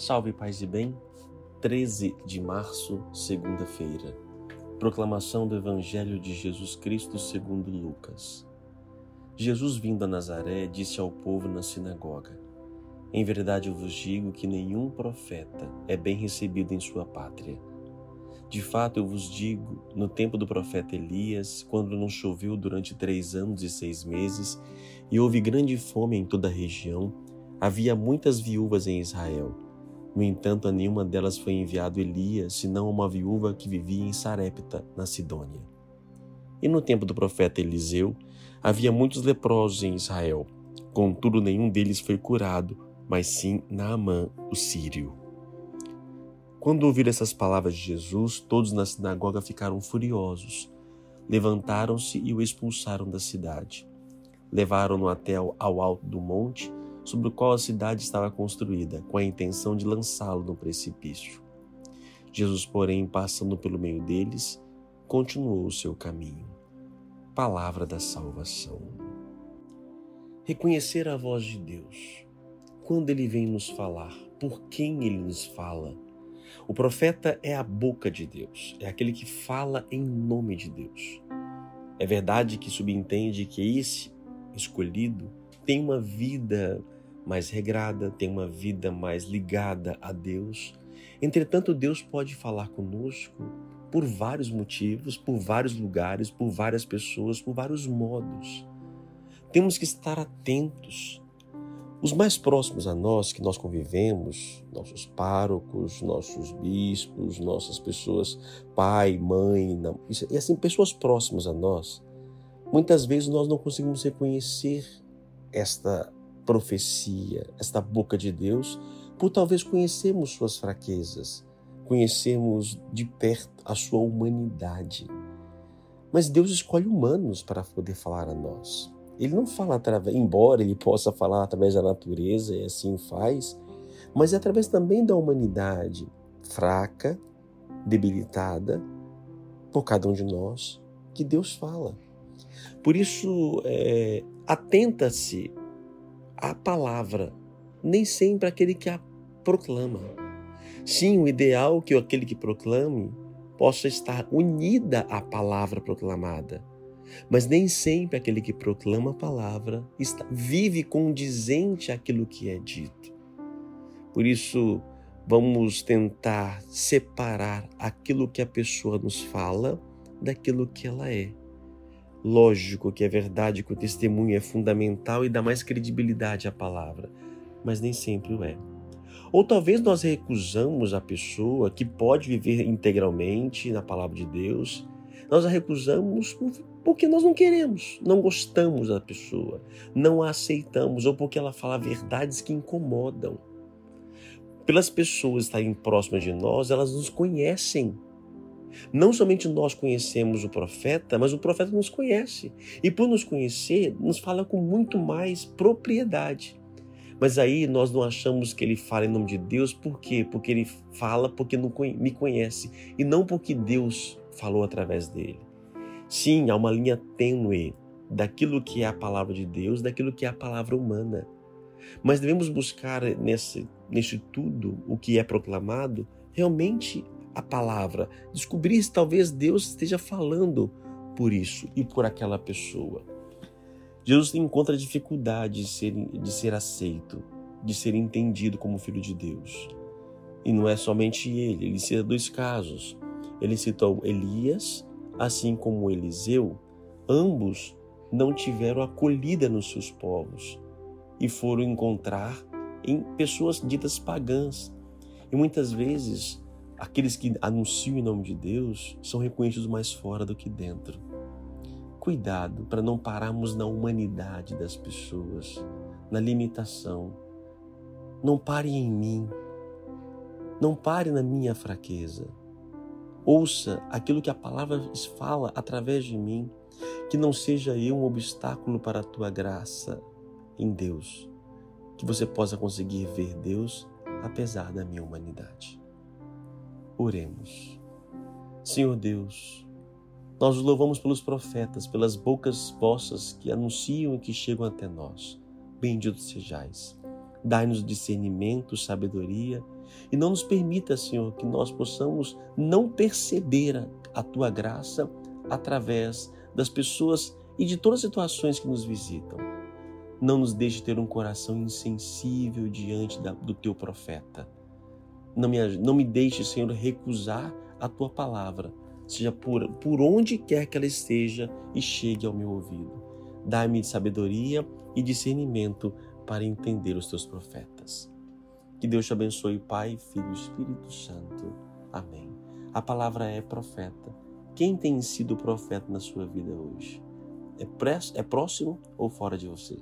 Salve, paz e bem. 13 de março, segunda-feira. Proclamação do Evangelho de Jesus Cristo segundo Lucas. Jesus vindo a Nazaré disse ao povo na sinagoga: Em verdade eu vos digo que nenhum profeta é bem recebido em sua pátria. De fato eu vos digo, no tempo do profeta Elias, quando não choveu durante três anos e seis meses, e houve grande fome em toda a região, havia muitas viúvas em Israel no entanto, a nenhuma delas foi enviado Elias, senão uma viúva que vivia em Sarepta, na Sidônia. E no tempo do profeta Eliseu, havia muitos leprosos em Israel. Contudo, nenhum deles foi curado, mas sim Naamã, o sírio. Quando ouviram essas palavras de Jesus, todos na sinagoga ficaram furiosos. Levantaram-se e o expulsaram da cidade. Levaram-no até ao alto do monte sobre o qual a cidade estava construída, com a intenção de lançá-lo no precipício. Jesus, porém, passando pelo meio deles, continuou o seu caminho. Palavra da salvação. Reconhecer a voz de Deus. Quando ele vem nos falar, por quem ele nos fala. O profeta é a boca de Deus, é aquele que fala em nome de Deus. É verdade que subentende que esse escolhido tem uma vida mais regrada, tem uma vida mais ligada a Deus. Entretanto, Deus pode falar conosco por vários motivos, por vários lugares, por várias pessoas, por vários modos. Temos que estar atentos. Os mais próximos a nós, que nós convivemos, nossos párocos, nossos bispos, nossas pessoas, pai, mãe, e assim, pessoas próximas a nós, muitas vezes nós não conseguimos reconhecer esta profecia, esta boca de Deus, por talvez conhecermos suas fraquezas, conhecermos de perto a sua humanidade. Mas Deus escolhe humanos para poder falar a nós. Ele não fala através, embora ele possa falar através da natureza e assim faz, mas é através também da humanidade fraca, debilitada, por cada um de nós, que Deus fala. Por isso, é, atenta-se a palavra, nem sempre aquele que a proclama. Sim, o ideal é que aquele que proclame possa estar unida à palavra proclamada. Mas nem sempre aquele que proclama a palavra está, vive condizente àquilo que é dito. Por isso, vamos tentar separar aquilo que a pessoa nos fala daquilo que ela é. Lógico que é verdade que o testemunho é fundamental e dá mais credibilidade à palavra, mas nem sempre o é. Ou talvez nós recusamos a pessoa que pode viver integralmente na palavra de Deus, nós a recusamos porque nós não queremos, não gostamos da pessoa, não a aceitamos ou porque ela fala verdades que incomodam. Pelas pessoas estarem próximas de nós, elas nos conhecem não somente nós conhecemos o profeta, mas o profeta nos conhece. E por nos conhecer, nos fala com muito mais propriedade. Mas aí nós não achamos que ele fala em nome de Deus, por quê? Porque ele fala porque não me conhece e não porque Deus falou através dele. Sim, há uma linha tênue daquilo que é a palavra de Deus, daquilo que é a palavra humana. Mas devemos buscar nesse, nesse tudo o que é proclamado realmente a palavra, descobrir se talvez Deus esteja falando por isso e por aquela pessoa. Jesus encontra dificuldade de ser, de ser aceito, de ser entendido como filho de Deus. E não é somente ele, ele cita dois casos. Ele citou Elias, assim como Eliseu, ambos não tiveram acolhida nos seus povos e foram encontrar em pessoas ditas pagãs. E muitas vezes Aqueles que anunciam em nome de Deus são reconhecidos mais fora do que dentro. Cuidado para não pararmos na humanidade das pessoas, na limitação. Não pare em mim. Não pare na minha fraqueza. Ouça aquilo que a palavra fala através de mim, que não seja eu um obstáculo para a tua graça em Deus, que você possa conseguir ver Deus apesar da minha humanidade. Oremos. Senhor Deus, nós os louvamos pelos profetas, pelas bocas vossas que anunciam e que chegam até nós. Bendito sejais. Dai-nos discernimento, sabedoria E não nos permita, Senhor, que nós possamos não perceber a tua graça através das pessoas e de todas as situações que nos visitam. Não nos deixe ter um coração insensível diante da, do teu profeta. Não me, não me deixe, Senhor, recusar a tua palavra, seja por, por onde quer que ela esteja e chegue ao meu ouvido. Dá-me sabedoria e discernimento para entender os teus profetas. Que Deus te abençoe, Pai, Filho e Espírito Santo. Amém. A palavra é profeta. Quem tem sido profeta na sua vida hoje? É, é próximo ou fora de você?